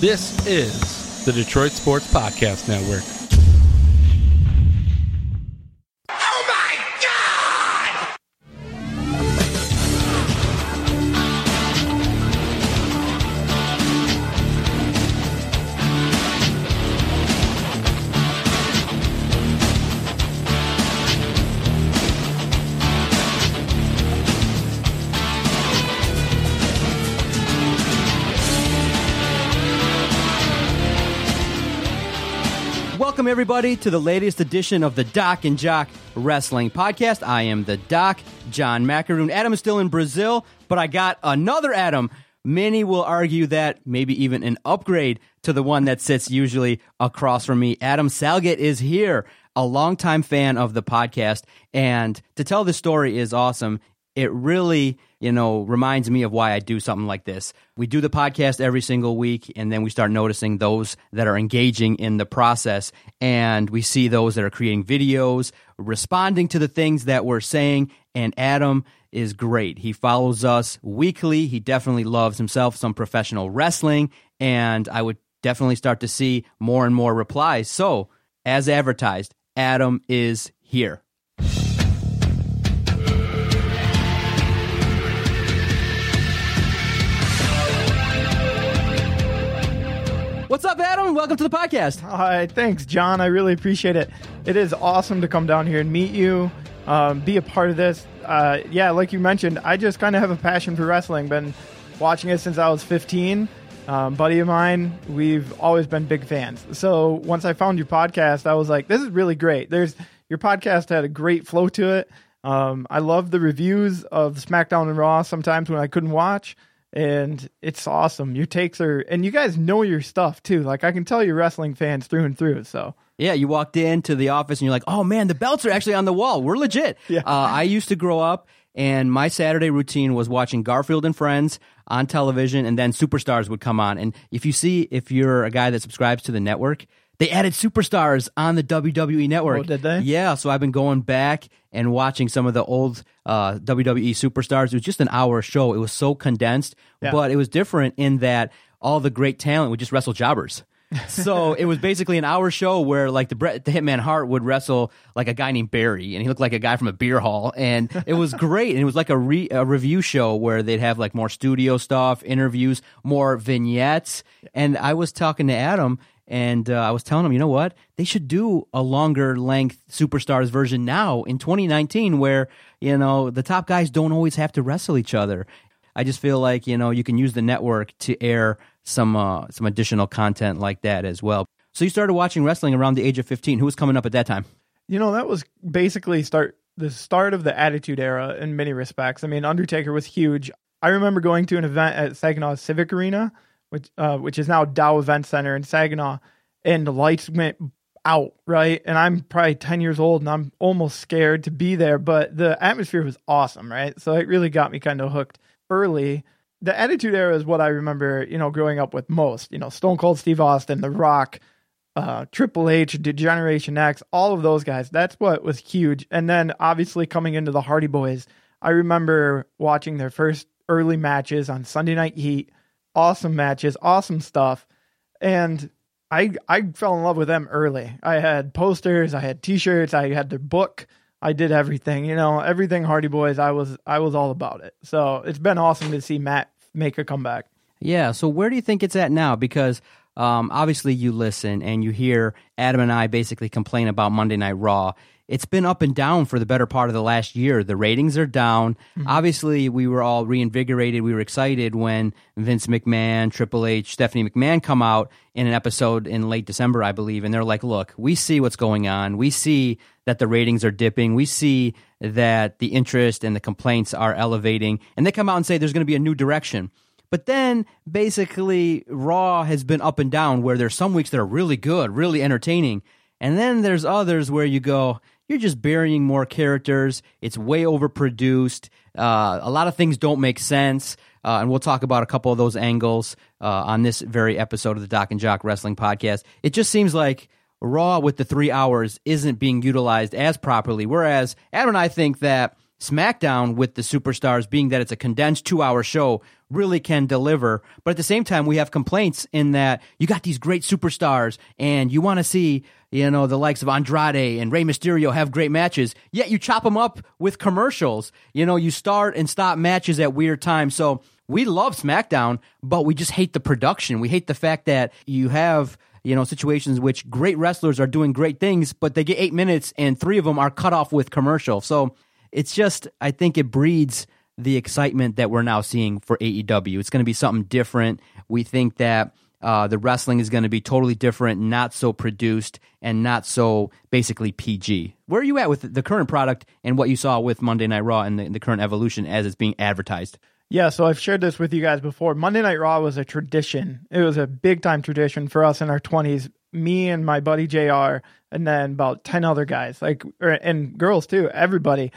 This is the Detroit Sports Podcast Network. Everybody, to the latest edition of the Doc and Jock Wrestling Podcast. I am the Doc, John Macaroon. Adam is still in Brazil, but I got another Adam. Many will argue that maybe even an upgrade to the one that sits usually across from me. Adam Salgate is here, a longtime fan of the podcast. And to tell this story is awesome. It really, you know, reminds me of why I do something like this. We do the podcast every single week, and then we start noticing those that are engaging in the process. And we see those that are creating videos, responding to the things that we're saying. And Adam is great. He follows us weekly. He definitely loves himself some professional wrestling. And I would definitely start to see more and more replies. So, as advertised, Adam is here. Welcome to the podcast. Hi, thanks, John. I really appreciate it. It is awesome to come down here and meet you, um, be a part of this. Uh, yeah, like you mentioned, I just kind of have a passion for wrestling. Been watching it since I was 15. Um, buddy of mine, we've always been big fans. So once I found your podcast, I was like, this is really great. There's your podcast had a great flow to it. Um, I love the reviews of SmackDown and Raw sometimes when I couldn't watch and it's awesome. Your takes are, and you guys know your stuff too. Like I can tell you're wrestling fans through and through. So Yeah, you walked into the office and you're like, oh man, the belts are actually on the wall. We're legit. Yeah. Uh, I used to grow up and my Saturday routine was watching Garfield and Friends on television and then Superstars would come on. And if you see, if you're a guy that subscribes to the network, they added Superstars on the WWE network. Oh, did they? Yeah, so I've been going back and watching some of the old uh, WWE Superstars. It was just an hour show. It was so condensed, Yeah. but it was different in that all the great talent would just wrestle jobbers. so it was basically an hour show where like the Bret, the Hitman Hart would wrestle like a guy named Barry, and he looked like a guy from a beer hall, and it was great. And it was like a, re, a review show where they'd have like more studio stuff, interviews, more vignettes. And I was talking to Adam, and uh, I was telling him, you know what, they should do a longer length Superstars version now in 2019, where you know the top guys don't always have to wrestle each other. I just feel like you know you can use the network to air some uh, some additional content like that as well. So you started watching wrestling around the age of 15. Who was coming up at that time? you know that was basically start the start of the Attitude Era in many respects. I mean, Undertaker was huge. I remember going to an event at Saginaw Civic Arena, which uh, which is now Dow Event Center in Saginaw, and the lights went out right? And i'm probably 10 years old and i'm almost scared to be there but the atmosphere was awesome right? So it really got me kind of hooked early. The attitude era is what i remember you know growing up with most you know stone cold steve austin the rock uh triple h d-generation x all of those guys. That's what was huge. And then obviously coming into the hardy boys i remember watching their first early matches on sunday night heat awesome matches awesome stuff and I I fell in love with them early. I had posters, I had T-shirts, I had their book. I did everything, you know, everything Hardy Boys. I was I was all about it. So it's been awesome to see Matt make a comeback. Yeah. So where do you think it's at now? Because um, obviously you listen and you hear Adam and I basically complain about Monday Night Raw. It's been up and down for the better part of the last year. The ratings are down. Mm-hmm. Obviously, we were all reinvigorated. We were excited when Vince McMahon, Triple H, Stephanie McMahon come out in an episode in late December, I believe, and they're like, "Look, we see what's going on. We see that the ratings are dipping. We see that the interest and the complaints are elevating." And they come out and say there's going to be a new direction. But then basically Raw has been up and down where there's some weeks that are really good, really entertaining. And then there's others where you go, you're just burying more characters. It's way overproduced. Uh, a lot of things don't make sense. Uh, and we'll talk about a couple of those angles uh, on this very episode of the Doc and Jock Wrestling Podcast. It just seems like Raw with the three hours isn't being utilized as properly. Whereas Adam and I think that SmackDown with the superstars being that it's a condensed two hour show really can deliver. But at the same time, we have complaints in that you got these great superstars and you want to see, you know, the likes of Andrade and Rey Mysterio have great matches, yet you chop them up with commercials. You know, you start and stop matches at weird times. So we love SmackDown, but we just hate the production. We hate the fact that you have you know, situations which great wrestlers are doing great things, but they get eight minutes and three of them are cut off with commercial. So it's just, I think it breeds the excitement that we're now seeing for AEW. It's going to be something different. We think that uh, the wrestling is going to be totally different, not so produced, and not so basically PG. Where are you at with the current product and what you saw with Monday Night Raw and the, the current evolution as it's being advertised? Yeah, so I've shared this with you guys before. Monday Night Raw was a tradition. It was a big time tradition for us in our 20s. Me and my buddy JR, and then about 10 other guys, like, and girls too, everybody.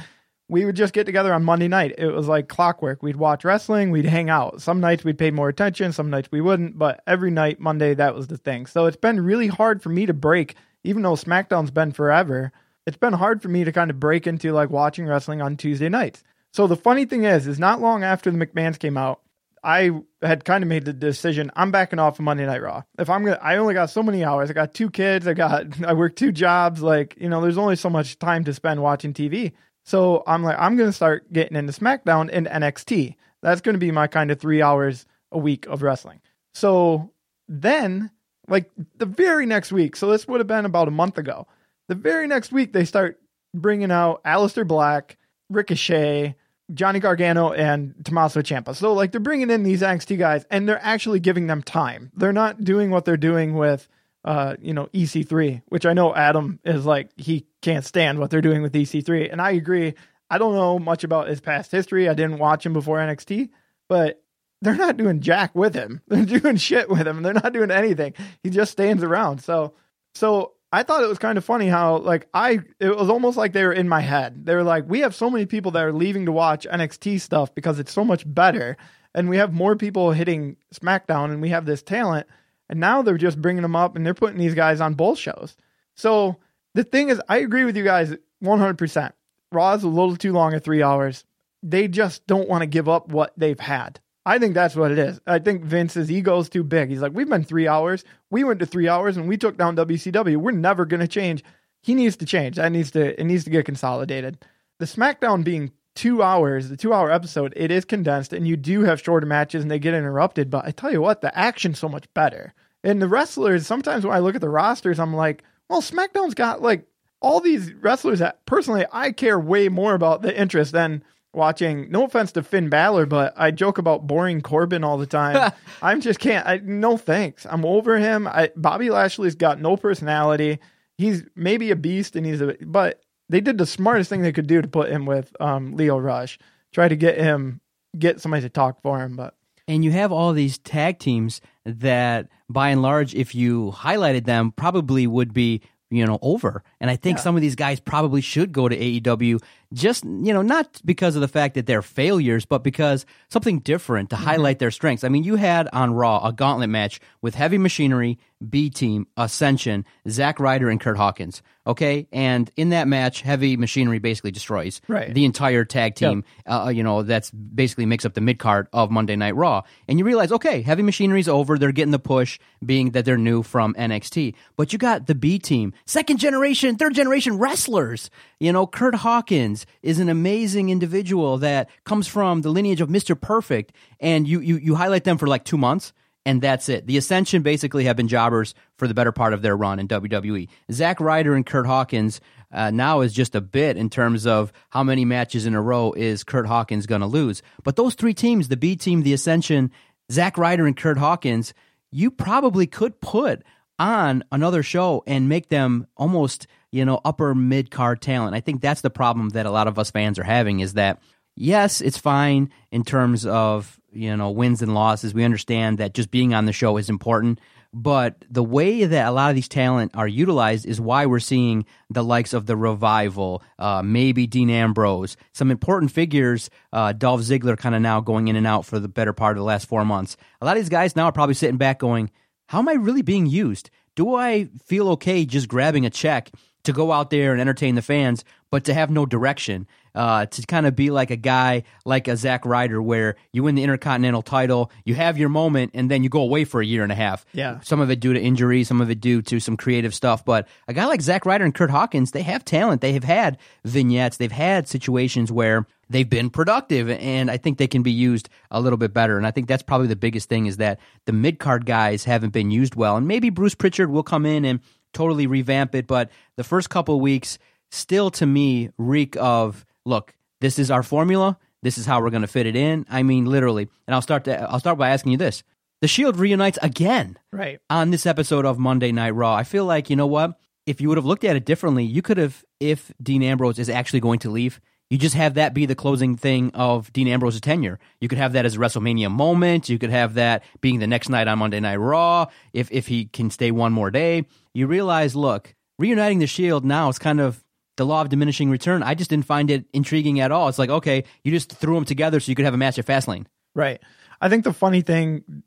We would just get together on Monday night. It was like clockwork. We'd watch wrestling, we'd hang out. Some nights we'd pay more attention, some nights we wouldn't, but every night, Monday, that was the thing. So it's been really hard for me to break, even though SmackDown's been forever. It's been hard for me to kind of break into like watching wrestling on Tuesday nights so the funny thing is, is not long after the McMahons came out, I had kind of made the decision I'm backing off of Monday Night Raw. If I'm gonna, I only got so many hours. I got two kids. I got, I work two jobs. Like you know, there's only so much time to spend watching TV. So I'm like, I'm gonna start getting into SmackDown and NXT. That's gonna be my kind of three hours a week of wrestling. So then, like the very next week, so this would have been about a month ago. The very next week, they start bringing out Aleister Black, Ricochet, Johnny Gargano and Tommaso Ciampa. So like they're bringing in these NXT guys and they're actually giving them time. They're not doing what they're doing with uh, you know, EC3, which I know Adam is like he can't stand what they're doing with EC3, and I agree. I don't know much about his past history. I didn't watch him before NXT, but they're not doing jack with him. They're doing shit with him. They're not doing anything. He just stands around. So, so I thought it was kind of funny how like I it was almost like they were in my head. They were like, we have so many people that are leaving to watch NXT stuff because it's so much better, and we have more people hitting SmackDown, and we have this talent, and now they're just bringing them up and they're putting these guys on both shows. So the thing is, I agree with you guys 100. percent Raw is a little too long at three hours. They just don't want to give up what they've had. I think that's what it is. I think Vince's ego is too big. He's like, we've been three hours. We went to three hours and we took down WCW. We're never going to change. He needs to change. That needs to. It needs to get consolidated. The SmackDown being two hours, the two hour episode, it is condensed, and you do have shorter matches and they get interrupted. But I tell you what, the action's so much better. And the wrestlers, sometimes when I look at the rosters, I'm like, well, SmackDown's got like all these wrestlers that personally I care way more about the interest than watching. No offense to Finn Balor, but I joke about boring Corbin all the time. I'm just can't. I, no thanks. I'm over him. I, Bobby Lashley's got no personality. He's maybe a beast, and he's a. But they did the smartest thing they could do to put him with um, Lio Rush. Try to get him, get somebody to talk for him, but. And you have all these tag teams that, by and large, if you highlighted them, probably would be you know over and i think yeah. some of these guys probably should go to aew just you know not because of the fact that they're failures but because something different to mm-hmm. highlight their strengths i mean you had on raw a gauntlet match with heavy machinery b team ascension zack ryder and kurt hawkins okay and in that match heavy machinery basically destroys right. the entire tag team yep. uh, you know that's basically makes up the mid card of monday night raw and you realize okay heavy machinery's over they're getting the push being that they're new from nxt but you got the b team second generation third generation wrestlers you know kurt hawkins is an amazing individual that comes from the lineage of mr perfect and you you, you highlight them for like two months and that's it. The Ascension basically have been jobbers for the better part of their run in WWE. Zack Ryder and Kurt Hawkins uh, now is just a bit in terms of how many matches in a row is Kurt Hawkins going to lose. But those three teams, the B team, the Ascension, Zack Ryder, and Kurt Hawkins, you probably could put on another show and make them almost, you know, upper mid card talent. I think that's the problem that a lot of us fans are having is that yes, it's fine in terms of you know wins and losses. We understand that just being on the show is important, but the way that a lot of these talent are utilized is why we're seeing the likes of the revival, uh, maybe Dean Ambrose, some important figures. Uh, Dolph Ziggler kind of now going in and out for the better part of the last four months. A lot of these guys now are probably sitting back going, "How am I really being used? Do I feel okay just grabbing a check?" To go out there and entertain the fans, but to have no direction. Uh, to kind of be like a guy like a Zack Ryder, where you win the Intercontinental title, you have your moment, and then you go away for a year and a half. Yeah. Some of it due to injury, some of it due to some creative stuff. But a guy like Zack Ryder and Kurt Hawkins, they have talent. They have had vignettes. They've had situations where they've been productive, and I think they can be used a little bit better. And I think that's probably the biggest thing is that the mid card guys haven't been used well. And maybe Bruce Pritchard will come in and totally revamp it, but the first couple weeks still to me reek of look, this is our formula. This is how we're going to fit it in. I mean, literally. And I'll start. To, I'll start by asking you this: The Shield reunites again Right. on this episode of Monday Night Raw. I feel like you know what? If you would have looked at it differently, you could have. If Dean Ambrose is actually going to leave, you just have that be the closing thing of Dean Ambrose's tenure. You could have that as a WrestleMania moment. You could have that being the next night on Monday Night Raw. If if he can stay one more day, you realize, look, reuniting the Shield now is kind of the law of diminishing return. I just didn't find it intriguing at all. It's like, okay, you just threw them together so you could have a match at Fastlane. Right. I think the funny thing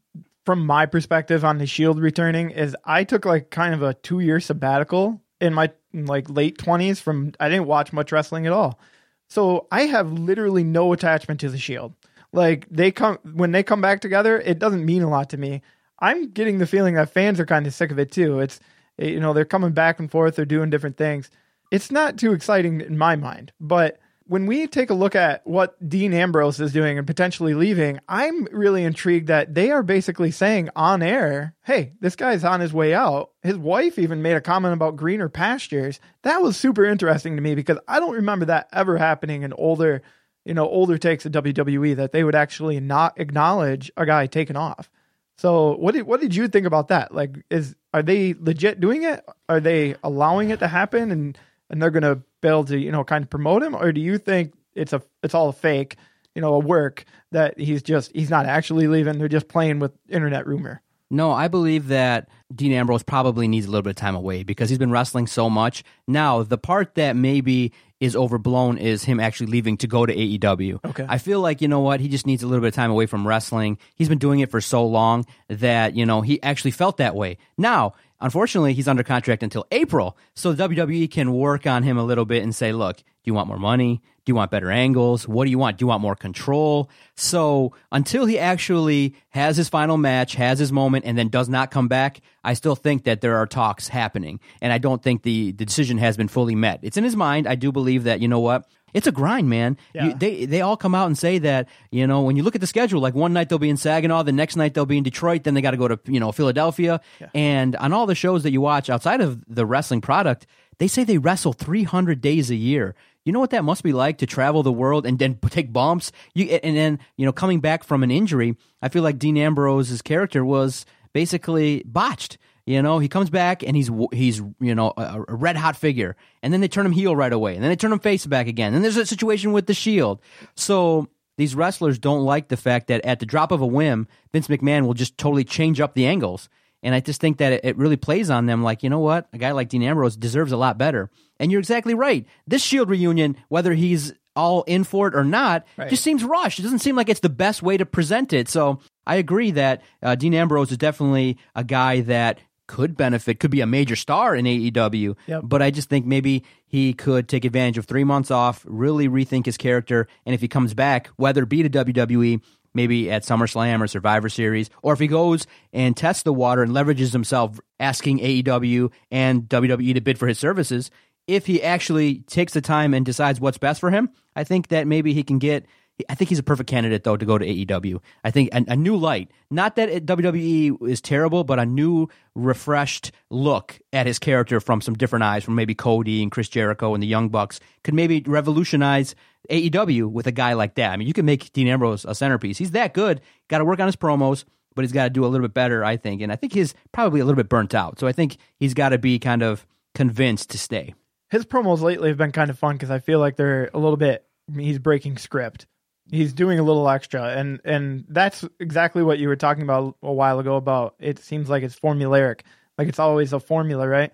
from my perspective on the Shield returning is I took like kind of a two year sabbatical in my like late twenties from I didn't watch much wrestling at all. So I have literally no attachment to the Shield. Like they come when they come back together, it doesn't mean a lot to me. I'm getting the feeling that fans are kind of sick of it too. It's you know, they're coming back and forth, they're doing different things. It's not too exciting in my mind, but when we take a look at what Dean Ambrose is doing and potentially leaving, I'm really intrigued that they are basically saying on air, hey, this guy's on his way out. His wife even made a comment about greener pastures. That was super interesting to me because I don't remember that ever happening in older, you know, older takes of WWE that they would actually not acknowledge a guy taking off. So what did what did you think about that? Like is are they legit doing it? Are they allowing it to happen and and they're gonna be able to, you know, kind of promote him? Or do you think it's a it's all a fake, you know, a work that he's just he's not actually leaving, they're just playing with internet rumor. No, I believe that Dean Ambrose probably needs a little bit of time away because he's been wrestling so much. Now, the part that maybe is overblown is him actually leaving to go to AEW. Okay. I feel like, you know what, he just needs a little bit of time away from wrestling. He's been doing it for so long that, you know, he actually felt that way. Now, unfortunately, he's under contract until April. So WWE can work on him a little bit and say, look, do you want more money? Do you want better angles? What do you want? Do you want more control? So until he actually has his final match, has his moment, and then does not come back, I still think that there are talks happening. And I don't think the, the decision has been fully met. It's in his mind. I do believe that, you know what? It's a grind, man. Yeah. You, they they all come out and say that you know when you look at the schedule, like one night they'll be in Saginaw, the next night they'll be in Detroit, then they got to go to you know Philadelphia, and on all the shows that you watch outside of the wrestling product, they say they wrestle 300 days a year. You know what that must be like to travel the world and then take bumps. You and then you know coming back from an injury. I feel like Dean Ambrose's character was basically botched. You know, he comes back and he's he's you know a, a red hot figure, and then they turn him heel right away, and then they turn him face back again. And there's a situation with the Shield. So these wrestlers don't like the fact that at the drop of a whim, Vince McMahon will just totally change up the angles. And I just think that it, it really plays on them. Like, you know what? A guy like Dean Ambrose deserves a lot better. And you're exactly right. This Shield reunion, whether he's all in for it or not, Right. just seems rushed. It doesn't seem like it's the best way to present it. So I agree that uh, Dean Ambrose is definitely a guy that could benefit, could be a major star in AEW. Yep. But I just think maybe he could take advantage of three months off, really rethink his character, and if he comes back, whether it be to WWE, maybe at SummerSlam or Survivor Series, or if he goes and tests the water and leverages himself, asking AEW and WWE to bid for his services, if he actually takes the time and decides what's best for him, I think that maybe he can get. I think he's a perfect candidate though to go to AEW. I think a, a new light, not that WWE is terrible, but a new, refreshed look at his character from some different eyes, from maybe Cody and Chris Jericho and the Young Bucks, could maybe revolutionize AEW with a guy like that. I mean, you can make Dean Ambrose a centerpiece. He's that good. Got to work on his promos, but he's got to do a little bit better, I think. And I think he's probably a little bit burnt out. So I think he's got to be kind of convinced to stay. His promos lately have been kind of fun because I feel like they're a little bit he's breaking script. He's doing a little extra and and that's exactly what you were talking about a while ago about it seems like it's formulaic. Like it's always a formula, right?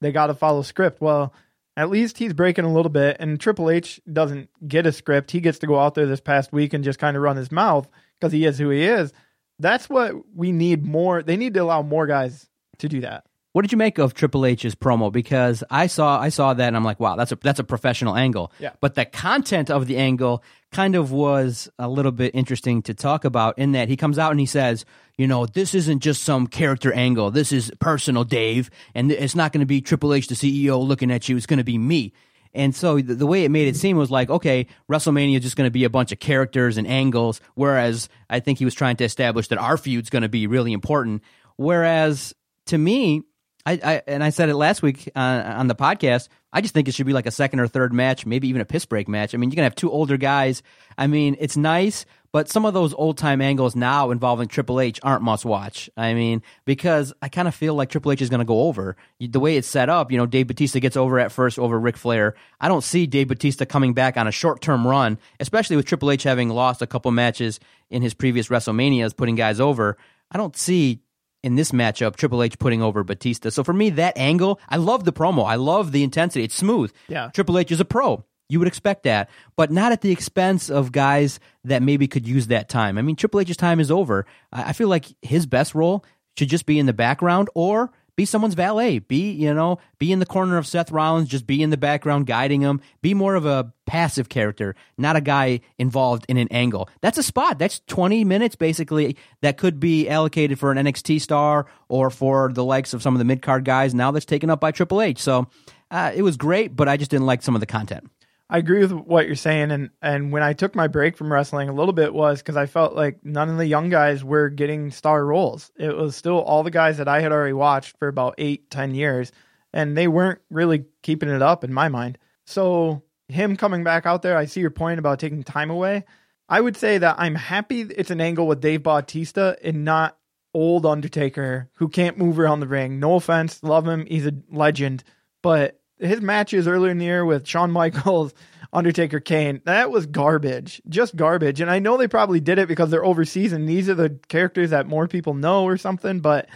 They got to follow script. Well, at least he's breaking a little bit and Triple H doesn't get a script. He gets to go out there this past week and just kind of run his mouth because he is who he is. That's what we need more. They need to allow more guys to do that. What did you make of Triple H's promo? Because I saw I saw that and I'm like, wow, that's a that's a professional angle. Yeah. But the content of the angle kind of was a little bit interesting to talk about in that he comes out and he says, you know, this isn't just some character angle. This is personal, Dave, and it's not going to be Triple H, the CEO, looking at you. It's going to be me. And so the, the, way it made it seem was like, okay, WrestleMania is just going to be a bunch of characters and angles. Whereas I think he was trying to establish that our feud's going to be really important. Whereas to me, I, I, and I said it last week on, on the podcast. I just think it should be like a second or third match, maybe even a piss break match. I mean, you're gonna have two older guys. I mean, it's nice, but some of those old time angles now involving Triple H aren't must watch. I mean, because I kind of feel like Triple H is gonna go over the way it's set up. You know, Dave Batista gets over at first over Ric Flair. I don't see Dave Batista coming back on a short term run, especially with Triple H having lost a couple matches in his previous WrestleManias, putting guys over. I don't see in this matchup, Triple H putting over Batista. So for me, that angle, I love the promo. I love the intensity. It's smooth. Yeah. Triple H is a pro. You would expect that, but not at the expense of guys that maybe could use that time. I mean, Triple H's time is over. I feel like his best role should just be in the background or be someone's valet. Be, you know, be in the corner of Seth Rollins, just be in the background guiding him. Be more of a passive character, not a guy involved in an angle. That's a spot. That's 20 minutes basically that could be allocated for an NXT star or for the likes of some of the mid card guys. Now that's taken up by Triple H. So uh, it was great, but I just didn't like some of the content. I agree with what you're saying, and and when I took my break from wrestling, a little bit was because I felt like none of the young guys were getting star roles. It was still all the guys that I had already watched for about eight, ten years, and they weren't really keeping it up in my mind. So him coming back out there, I see your point about taking time away. I would say that I'm happy it's an angle with Dave Bautista and not old Undertaker who can't move around the ring. No offense, love him, he's a legend, but his matches earlier in the year with Shawn Michaels, Undertaker, Kane, that was garbage, just garbage. And I know they probably did it because they're overseas and these are the characters that more people know or something. But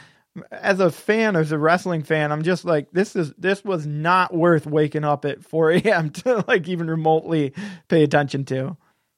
as a fan, as a wrestling fan, I'm just like, this is this was not worth waking up at 4 a.m. to like even remotely pay attention to.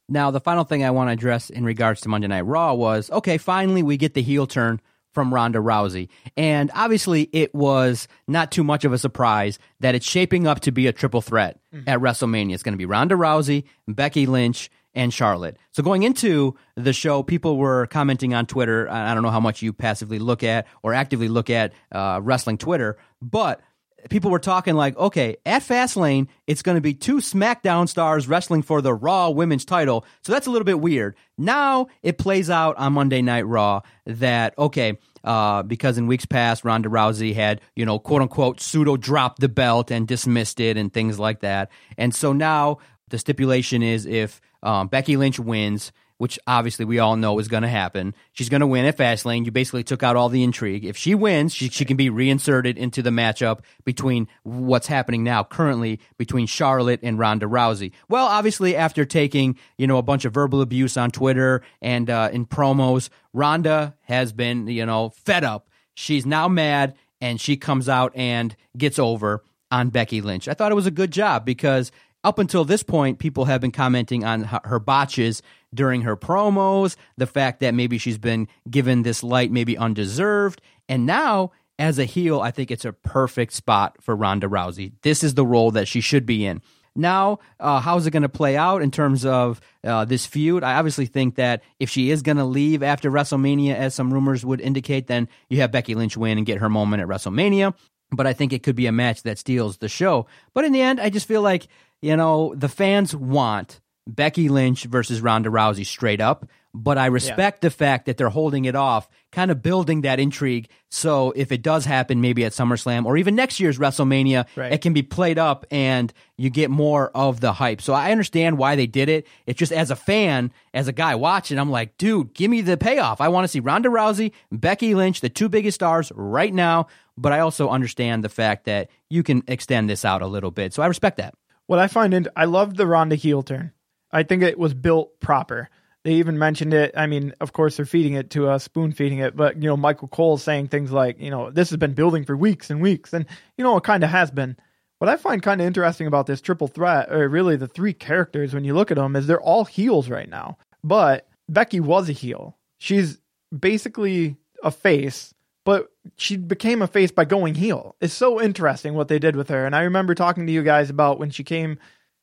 Now, the final thing I want to address in regards to Monday Night Raw was okay, finally we get the heel turn from Ronda Rousey. And obviously, it was not too much of a surprise that it's shaping up to be a triple threat mm-hmm. at WrestleMania. It's going to be Ronda Rousey, Becky Lynch, and Charlotte. So going into the show, people were commenting on Twitter. I don't know how much you passively look at or actively look at uh, wrestling Twitter, but people were talking like, okay, at Fastlane, it's going to be two SmackDown stars wrestling for the Raw Women's title. So that's a little bit weird. Now it plays out on Monday Night Raw that, okay, uh, because in weeks past, Ronda Rousey had, you know, quote unquote, pseudo dropped the belt and dismissed it and things like that. And so now the stipulation is if um, Becky Lynch wins, which obviously we all know is going to happen. She's going to win at Fastlane. You basically took out all the intrigue. If she wins, she, she can be reinserted into the matchup between what's happening now currently between Charlotte and Ronda Rousey. Well, obviously after taking, you know, a bunch of verbal abuse on Twitter and uh, in promos, Ronda has been, you know, fed up. She's now mad and she comes out and gets over on Becky Lynch. I thought it was a good job because up until this point, people have been commenting on her botches during her promos, the fact that maybe she's been given this light, maybe undeserved. And now, as a heel, I think it's a perfect spot for Ronda Rousey. This is the role that she should be in. Now, uh, how's it going to play out in terms of uh, this feud? I obviously think that if she is going to leave after WrestleMania, as some rumors would indicate, then you have Becky Lynch win and get her moment at WrestleMania. But I think it could be a match that steals the show. But in the end, I just feel like, you know, the fans want Becky Lynch versus Ronda Rousey straight up, but I respect yeah. the fact that they're holding it off, kind of building that intrigue. So if it does happen, maybe at SummerSlam or even next year's WrestleMania, right. it can be played up and you get more of the hype. So I understand why they did it. It's just as a fan, as a guy watching, I'm like, dude, give me the payoff. I want to see Ronda Rousey, Becky Lynch, the two biggest stars right now. But I also understand the fact that you can extend this out a little bit. So I respect that. What I find, in, I love the Ronda heel turn. I think it was built proper. They even mentioned it. I mean, of course, they're feeding it to us, spoon feeding it. But you know, Michael Cole saying things like, you know, this has been building for weeks and weeks, and you know, it kind of has been. What I find kind of interesting about this triple threat, or really the three characters, when you look at them, is they're all heels right now. But Becky was a heel. She's basically a face, but she became a face by going heel. It's so interesting what they did with her. And I remember talking to you guys about when she came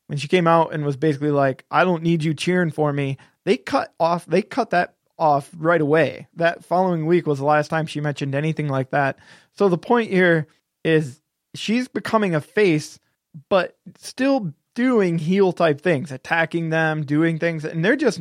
when she came out and was basically like, I don't need you cheering for me. They cut off they cut that off right away. That following week was the last time she mentioned anything like that. So the point here is she's becoming a face, but still doing heel type things, attacking them, doing things, and they're just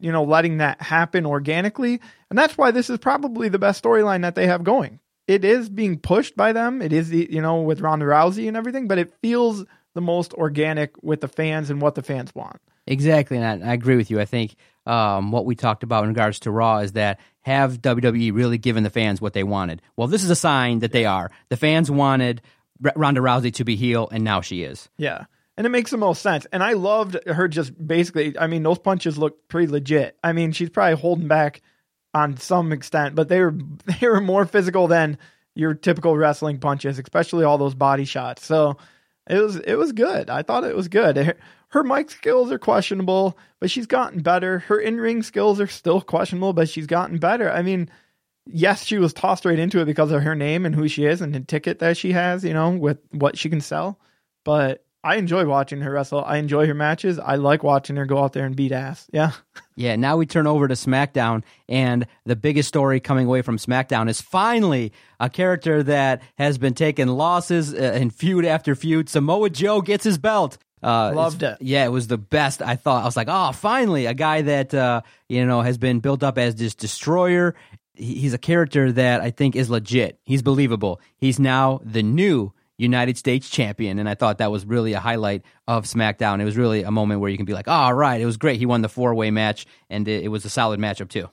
you know letting that happen organically. And that's why this is probably the best storyline that they have going. It is being pushed by them. It is you know with Ronda Rousey and everything, but it feels the most organic with the fans and what the fans want. Exactly, and I, I agree with you. I think um, what we talked about in regards to Raw is that have WWE really given the fans what they wanted? Well, this is a sign that they are. The fans wanted R- Ronda Rousey to be heel, and now she is. Yeah. And it makes the most sense. And I loved her just basically, I mean, those punches look pretty legit. I mean, she's probably holding back on some extent, but they were they were more physical than your typical wrestling punches, especially all those body shots. So it was it was good. I thought it was good. Her, her mic skills are questionable, but she's gotten better. Her in ring skills are still questionable, but she's gotten better. I mean, yes, she was tossed right into it because of her name and who she is and the ticket that she has, you know, with what she can sell. But I enjoy watching her wrestle. I enjoy her matches. I like watching her go out there and beat ass. Yeah. Yeah, now we turn over to SmackDown, and the biggest story coming away from SmackDown is finally a character that has been taking losses uh, in feud after feud. Samoa Joe gets his belt. Uh, Loved it. Yeah, it was the best. I thought I was like, oh, finally, a guy that uh, you know has been built up as this destroyer. He's a character that I think is legit. He's believable. He's now the new United States champion, and I thought that was really a highlight of SmackDown. It was really a moment where you can be like, all right, it was great. He won the four way match, and it, it was a solid matchup too.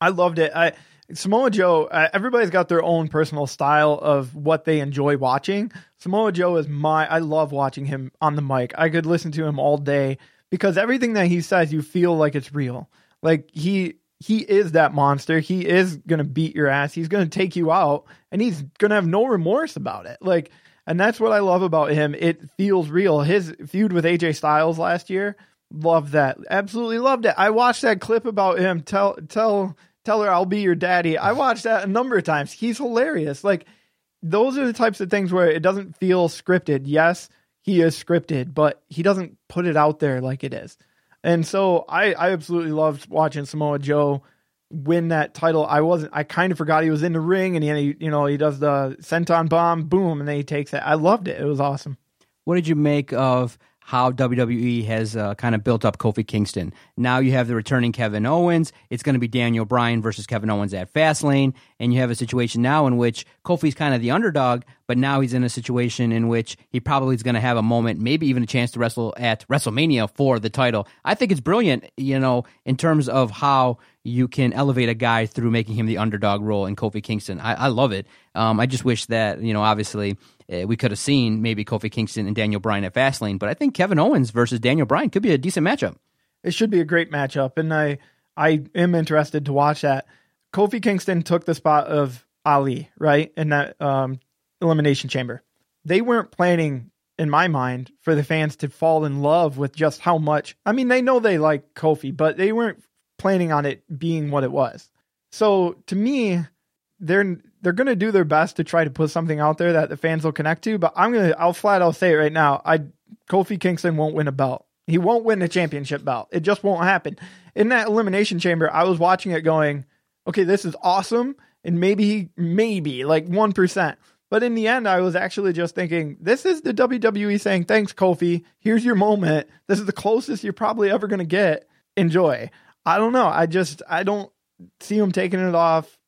I loved it. I Samoa Joe. Uh, everybody's got their own personal style of what they enjoy watching. Samoa Joe is my. I love watching him on the mic. I could listen to him all day because everything that he says, you feel like it's real. Like he he is that monster. He is gonna beat your ass. He's gonna take you out, and he's gonna have no remorse about it. Like, and that's what I love about him. It feels real. His feud with AJ Styles last year. Loved that. Absolutely loved it. I watched that clip about him. Tell tell tell her I'll be your daddy. I watched that a number of times. He's hilarious. Like those are the types of things where it doesn't feel scripted. Yes, he is scripted, but he doesn't put it out there like it is. And so I, I absolutely loved watching Samoa Joe win that title. I wasn't I kind of forgot he was in the ring and he you know he does the senton bomb boom and then he takes it. I loved it. It was awesome. What did you make of how WWE has uh, kind of built up Kofi Kingston? Now you have the returning Kevin Owens. It's going to be Daniel Bryan versus Kevin Owens at Fastlane, and you have a situation now in which Kofi's kind of the underdog, but now he's in a situation in which he probably is going to have a moment, maybe even a chance to wrestle at WrestleMania for the title. I think it's brilliant, you know, in terms of how you can elevate a guy through making him the underdog role in Kofi Kingston. I, I love it. Um, I just wish that you know, obviously, uh, we could have seen maybe Kofi Kingston and Daniel Bryan at Fastlane, but I think Kevin Owens versus Daniel Bryan could be a decent matchup. It should be a great matchup, and I I am interested to watch that. Kofi Kingston took the spot of Ali, right, in that um, elimination chamber. They weren't planning, in my mind, for the fans to fall in love with just how much. I mean, they know they like Kofi, but they weren't planning on it being what it was. So to me, they're they're gonna do their best to try to put something out there that the fans will connect to. But I'm gonna I'll flat out say it right now. I Kofi Kingston won't win a belt. He won't win a championship belt. It just won't happen. In that elimination chamber, I was watching it going, okay, this is awesome. And maybe, maybe like 1%. But in the end, I was actually just thinking, this is the WWE saying, thanks, Kofi. Here's your moment. This is the closest you're probably ever going to get. Enjoy. I don't know. I just, I don't see him taking it off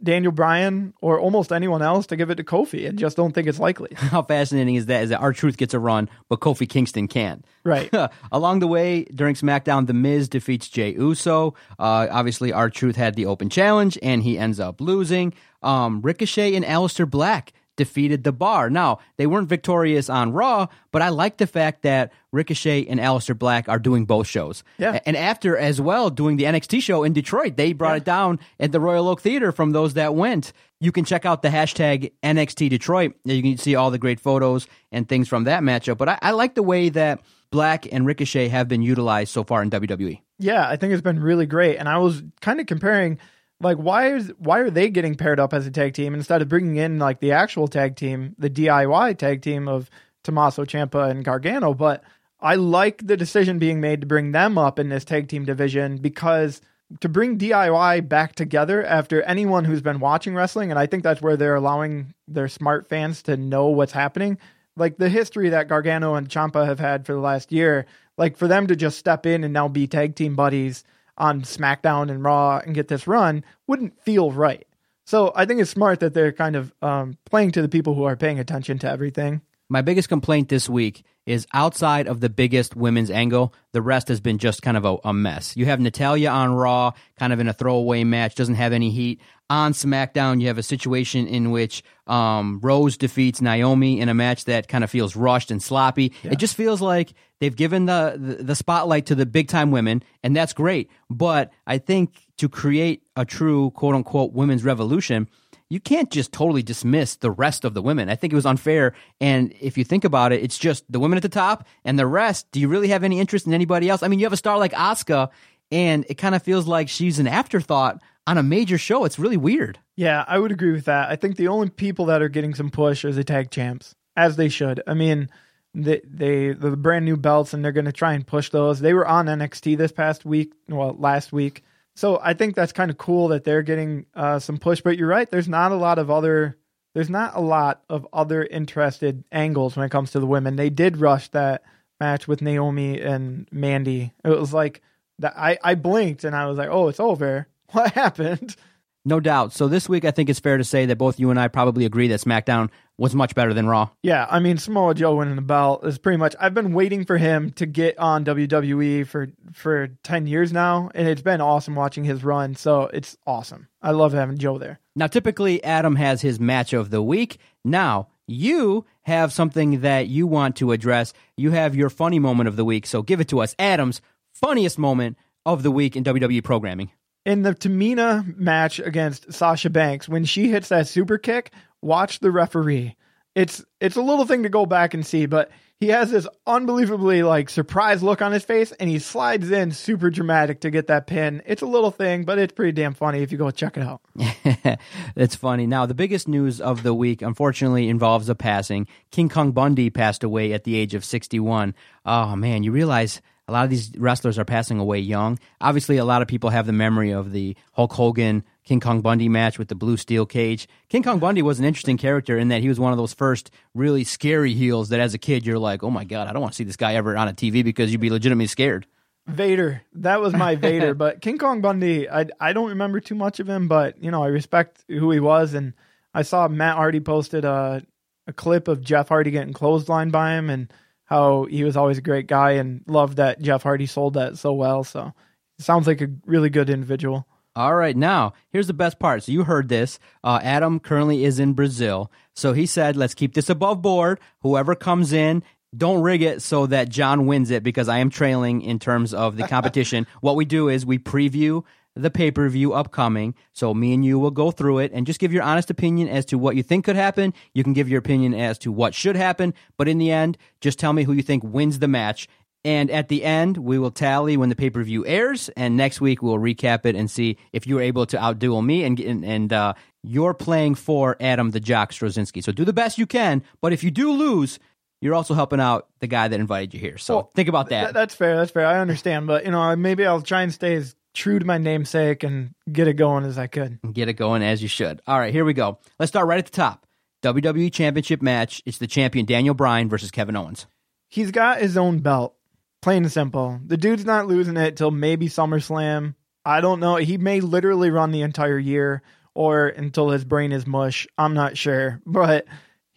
Daniel Bryan or almost anyone else to give it to Kofi. I just don't think it's likely. How fascinating is that? Is that R-Truth gets a run, but Kofi Kingston can't. Right. Along the way, during SmackDown, The Miz defeats Jey Uso. Uh, obviously, R-Truth had the open challenge, and he ends up losing. Um, Ricochet and Aleister Black defeated the bar. Now, they weren't victorious on Raw, but I like the fact that Ricochet and Aleister Black are doing both shows. Yeah. And after as well doing the NXT show in Detroit, they brought Yeah. it down at the Royal Oak Theater from those that went. You can check out the hashtag NXT Detroit. You can see all the great photos and things from that matchup. But I, I like the way that Black and Ricochet have been utilized so far in. WWE. Yeah, I think it's been really great. And I was kind of comparing Like why is why are they getting paired up as a tag team instead of bringing in like the actual tag team, the DIY tag team of Tommaso Ciampa and Gargano? But I like the decision being made to bring them up in this tag team division because to bring DIY back together after anyone who's been watching wrestling, and I think that's where they're allowing their smart fans to know what's happening. Like the history that Gargano and Ciampa have had for the last year, like for them to just step in and now be tag team buddies on SmackDown and Raw and get this run wouldn't feel right. So I think it's smart that they're kind of um, playing to the people who are paying attention to everything. My biggest complaint this week is outside of the biggest women's angle, the rest has been just kind of a, a, mess. You have Natalya on Raw, kind of in a throwaway match, doesn't have any heat. On SmackDown, you have a situation in which um, Rose defeats Naomi in a match that kind of feels rushed and sloppy. Yeah. It just feels like they've given the, the, the spotlight to the big time women, and that's great. But I think to create a true quote unquote women's revolution, you can't just totally dismiss the rest of the women. I think it was unfair. And if you think about it, it's just the women at the top and the rest. Do you really have any interest in anybody else? I mean, you have a star like Asuka, and it kind of feels like she's an afterthought on a major show. It's really weird. Yeah, I would agree with that. I think the only people that are getting some push are the tag champs, as they should. I mean, they they the brand new belts, and they're going to try and push those. They were on NXT this past week, well, last week so I think that's kind of cool that they're getting uh, some push. But you're right. There's not a lot of other. There's not a lot of other interested angles when it comes to the women. They did rush that match with Naomi and Mandy. It was like that. I I blinked and I was like, oh, it's over. What happened? No doubt. So this week, I think it's fair to say that both you and I probably agree that SmackDown was much better than Raw. Yeah, I mean Samoa Joe winning the belt is pretty much. I've been waiting for him to get on WWE for for ten years now, and it's been awesome watching his run. So it's awesome. I love having Joe there. Now, typically Adam has his match of the week. Now you have something that you want to address. You have your funny moment of the week. So give it to us, Adam's funniest moment of the week in WWE programming in the Tamina match against Sasha Banks, when she hits that super kick, watch the referee. It's it's a little thing to go back and see, but he has this unbelievably like surprised look on his face and he slides in super dramatic to get that pin. It's a little thing, but it's pretty damn funny if you go check it out. it's funny. Now, the biggest news of the week unfortunately involves a passing. King Kong Bundy passed away at the age of 61. Oh man, you realize a lot of these wrestlers are passing away young. Obviously, a lot of people have the memory of the Hulk Hogan King Kong Bundy match with the blue steel cage. King Kong Bundy was an interesting character in that he was one of those first really scary heels that as a kid you're like, oh my God, I don't want to see this guy ever on a TV because you'd be legitimately scared. Vader. That was my Vader. but King Kong Bundy, I, I don't remember too much of him, but, you know, I respect who he was. And I saw Matt Hardy posted a, a clip of Jeff Hardy getting clotheslined by him and how he was always a great guy and loved that Jeff Hardy sold that so well. So sounds like a really good individual. All right, now here's the best part. So you heard this. Uh, Adam currently is in Brazil, so he said, "Let's keep this above board. Whoever comes in, don't rig it so that John wins it because I am trailing in terms of the competition. what we do is we preview the pay per view upcoming. So me and you will go through it and just give your honest opinion as to what you think could happen. You can give your opinion as to what should happen, but in the end, just tell me who you think wins the match. And at the end, we will tally when the pay per view airs, and next week we'll recap it and see if you were able to outduel me. And and, and uh, you're playing for Adam the Jock Strozinski, so do the best you can. But if you do lose, you're also helping out the guy that invited you here. So well, think about that. Th- that's fair. That's fair. I understand, but you know, maybe I'll try and stay as true to my namesake and get it going as I could. Get it going as you should. All right, here we go. Let's start right at the top. WWE Championship match. It's the champion Daniel Bryan versus Kevin Owens. He's got his own belt. Plain and simple. The dude's not losing it till maybe SummerSlam. I don't know. He may literally run the entire year or until his brain is mush. I'm not sure. But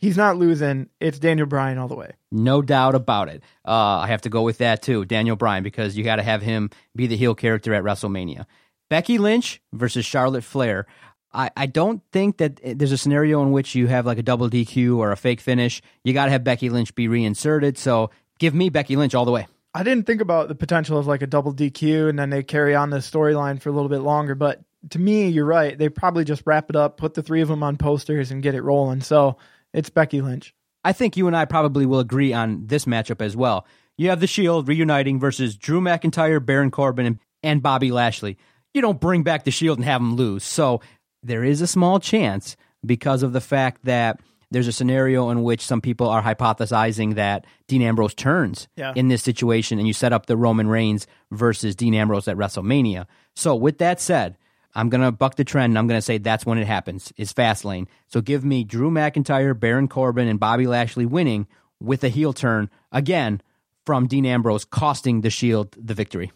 he's not losing. It's Daniel Bryan all the way. No doubt about it. Uh, I have to go with that too, Daniel Bryan, because you got to have him be the heel character at WrestleMania. Becky Lynch versus Charlotte Flair. I, I don't think that there's a scenario in which you have like a double DQ or a fake finish. You got to have Becky Lynch be reinserted. So give me Becky Lynch all the way. I didn't think about the potential of like a double DQ and then they carry on the storyline for a little bit longer. But to me, you're right. They probably just wrap it up, put the three of them on posters, and get it rolling. So it's Becky Lynch. I think you and I probably will agree on this matchup as well. You have the Shield reuniting versus Drew McIntyre, Baron Corbin, and, and Bobby Lashley. you don't bring back the Shield and have them lose. So there is a small chance because of the fact that there's a scenario in which some people are hypothesizing that Dean Ambrose turns Yeah. in this situation and you set up the Roman Reigns versus Dean Ambrose at WrestleMania. So with that said, I'm going to buck the trend and I'm going to say that's when it happens is Fastlane. So give me Drew McIntyre, Baron Corbin and Bobby Lashley winning with a heel turn again from Dean Ambrose costing the Shield the victory.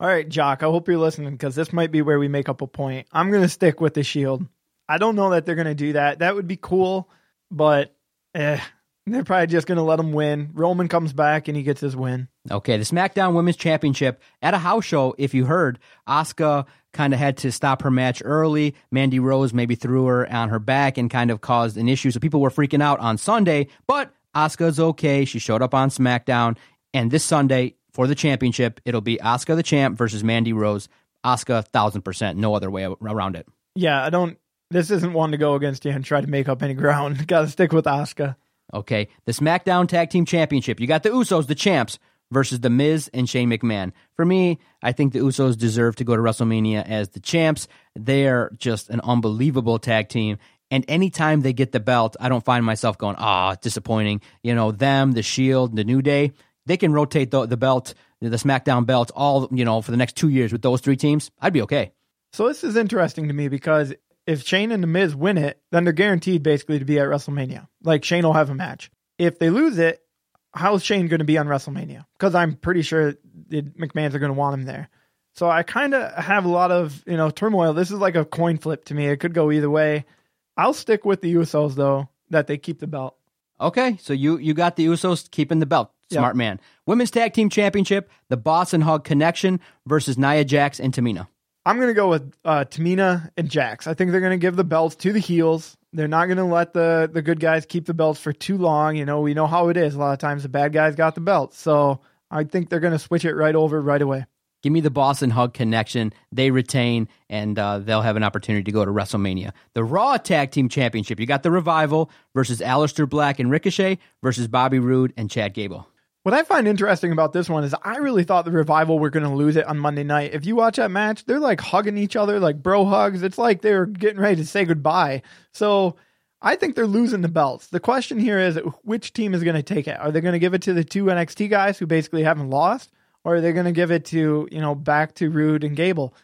All right, Jock, I hope you're listening because this might be where we make up a point. I'm going to stick with the Shield. I don't know that they're going to do that. That would be cool, but eh, they're probably just going to let him win. Roman comes back and he gets his win. Okay, the SmackDown Women's Championship at a house show. If you heard, Asuka kind of had to stop her match early. Mandy Rose maybe threw her on her back and kind of caused an issue. So people were freaking out on Sunday, but Asuka's okay. She showed up on SmackDown, and this Sunday for the championship, it'll be Asuka the champ versus Mandy Rose. Asuka, thousand percent, no other way around it. Yeah, I don't. This isn't one to go against you and try to make up any ground. Got to stick with Asuka. Okay, the SmackDown Tag Team Championship. You got the Usos, the champs, versus the Miz and Shane McMahon. For me, I think the Usos deserve to go to WrestleMania as the champs. They are just an unbelievable tag team. And anytime they get the belt, I don't find myself going, ah, disappointing. You know, them, the Shield, the New Day, they can rotate the, the belt, the SmackDown belt, all, you know, for the next two years with those three teams. I'd be okay. So this is interesting to me because if Shane and The Miz win it, then they're guaranteed basically to be at WrestleMania. Like Shane will have a match. If they lose it, how's Shane going to be on WrestleMania? Because I'm pretty sure the McMahon's are going to want him there. So I kind of have a lot of you know turmoil. This is like a coin flip to me. It could go either way. I'll stick with the Usos though that they keep the belt. Okay, so you you got the Usos keeping the belt. Smart Yeah. man. Women's Tag Team Championship, the Boss and Hug Connection versus Nia Jax and Tamina. I'm going to go with uh, Tamina and Jax. I think they're going to give the belts to the heels. They're not going to let the, the good guys keep the belts for too long. You know, we know how it is. A lot of times the bad guys got the belts. So I think they're going to switch it right over right away. Give me the Boss and Hug Connection. They retain, and uh, they'll have an opportunity to go to WrestleMania. The Raw Tag Team Championship. You got the Revival versus Aleister Black and Ricochet versus Bobby Roode and Chad Gable. What I find interesting about this one is I really thought the revival were going to lose it on Monday night. If you watch that match, they're like hugging each other like bro hugs. It's like they're getting ready to say goodbye. So I think they're losing the belts. The question here is which team is going to take it? Are they going to give it to the two NXT guys who basically haven't lost? Or are they going to give it to, you know, back to Roode and Gable?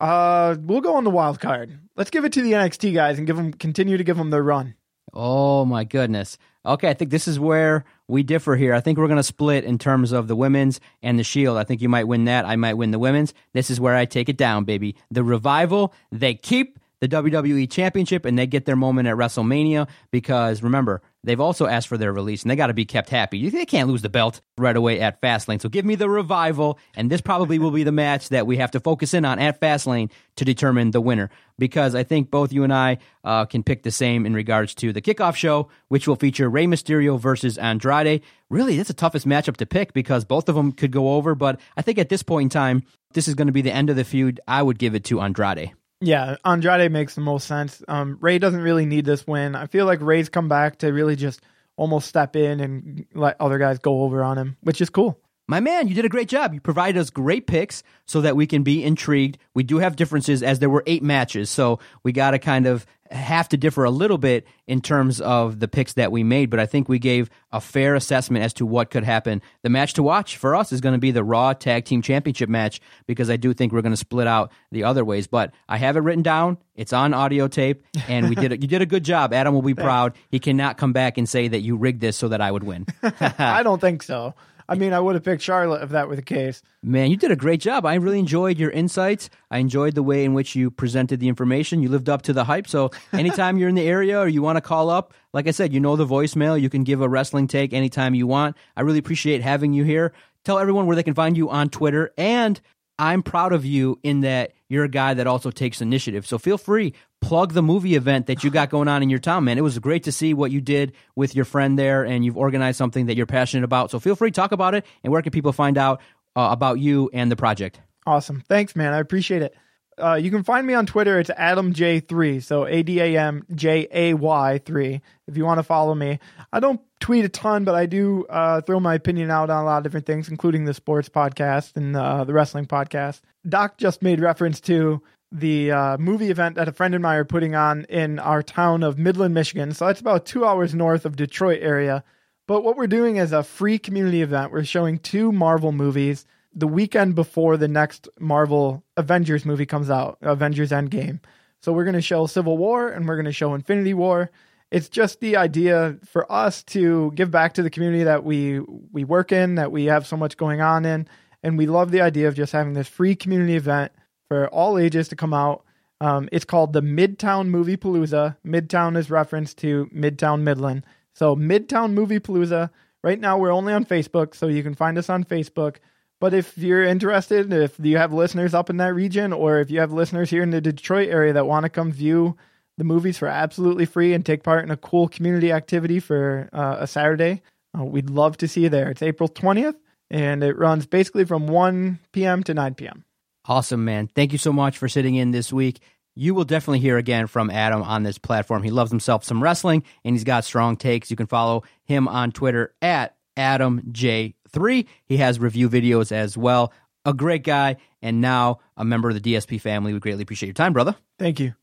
Uh, we'll go on the wild card. Let's give it to the NXT guys and give them continue to give them their run. Oh my goodness. Okay, I think this is where we differ here. I think we're going to split in terms of the women's and the Shield. I think you might win that. I might win the women's. This is where I take it down, baby. The revival, they keep the WWE Championship and they get their moment at WrestleMania because remember, they've also asked for their release and they got to be kept happy. They can't lose the belt right away at Fastlane. So give me the revival, and this probably will be the match that we have to focus in on at Fastlane to determine the winner because I think both you and I uh, can pick the same in regards to the kickoff show, which will feature Rey Mysterio versus Andrade. Really, that's the toughest matchup to pick because both of them could go over, but I think at this point in time, this is going to be the end of the feud. I would give it to Andrade. Yeah, Andrade makes the most sense. Um, Rey doesn't really need this win. I feel like Rey's come back to really just almost step in and let other guys go over on him, which is cool. My man, you did a great job. You provided us great picks so that we can be intrigued. We do have differences as there were eight matches, so we got to kind of have to differ a little bit in terms of the picks that we made, but I think we gave a fair assessment as to what could happen. The match to watch for us is going to be the Raw Tag Team Championship match because I do think we're going to split out the other ways, but I have it written down. It's on audio tape and we did a, you did a good job. Adam will be proud. He cannot come back and say that you rigged this so that I would win. I don't think so. I mean, I would have picked Charlotte if that were the case. Man, you did a great job. I really enjoyed your insights. I enjoyed the way in which you presented the information. You lived up to the hype. So, anytime you're in the area or you want to call up, like I said, you know the voicemail. You can give a wrestling take anytime you want. I really appreciate having you here. Tell everyone where they can find you on Twitter. And I'm proud of you in that you're a guy that also takes initiative. So, feel free plug the movie event that you got going on in your town, man. It was great to see what you did with your friend there, and you've organized something that you're passionate about. So feel free to talk about it. And where can people find out uh, about you and the project? Awesome. Thanks, man. I appreciate it. Uh, you can find me on Twitter. It's AdamJ3. So A D A M J A Y 3. If you want to follow me, I don't tweet a ton, but I do uh, throw my opinion out on a lot of different things, including the sports podcast and uh, the wrestling podcast. Doc just made reference to the uh, movie event that a friend and I are putting on in our town of Midland, Michigan. So that's about two hours north of Detroit area. But what we're doing is a free community event. We're showing two Marvel movies the weekend before the next Marvel Avengers movie comes out, Avengers Endgame. So we're going to show Civil War and we're going to show Infinity War. It's just the idea for us to give back to the community that we we work in, that we have so much going on in, and we love the idea of just having this free community event for all ages to come out. Um, it's called the Midtown Movie Palooza. Midtown is reference to Midtown Midland. So Midtown Movie Palooza. Right now we're only on Facebook, so you can find us on Facebook. But if you're interested, if you have listeners up in that region, or if you have listeners here in the Detroit area that want to come view the movies for absolutely free and take part in a cool community activity for uh, a Saturday, uh, we'd love to see you there. It's April 20th, and it runs basically from 1 p.m. to 9 p.m. Awesome, man. Thank you so much for sitting in this week. You will definitely hear again from Adam on this platform. He loves himself some wrestling and he's got strong takes. You can follow him on Twitter at AdamJ3. He has review videos as well. A great guy and now a member of the DSP family. We greatly appreciate your time, brother. Thank you.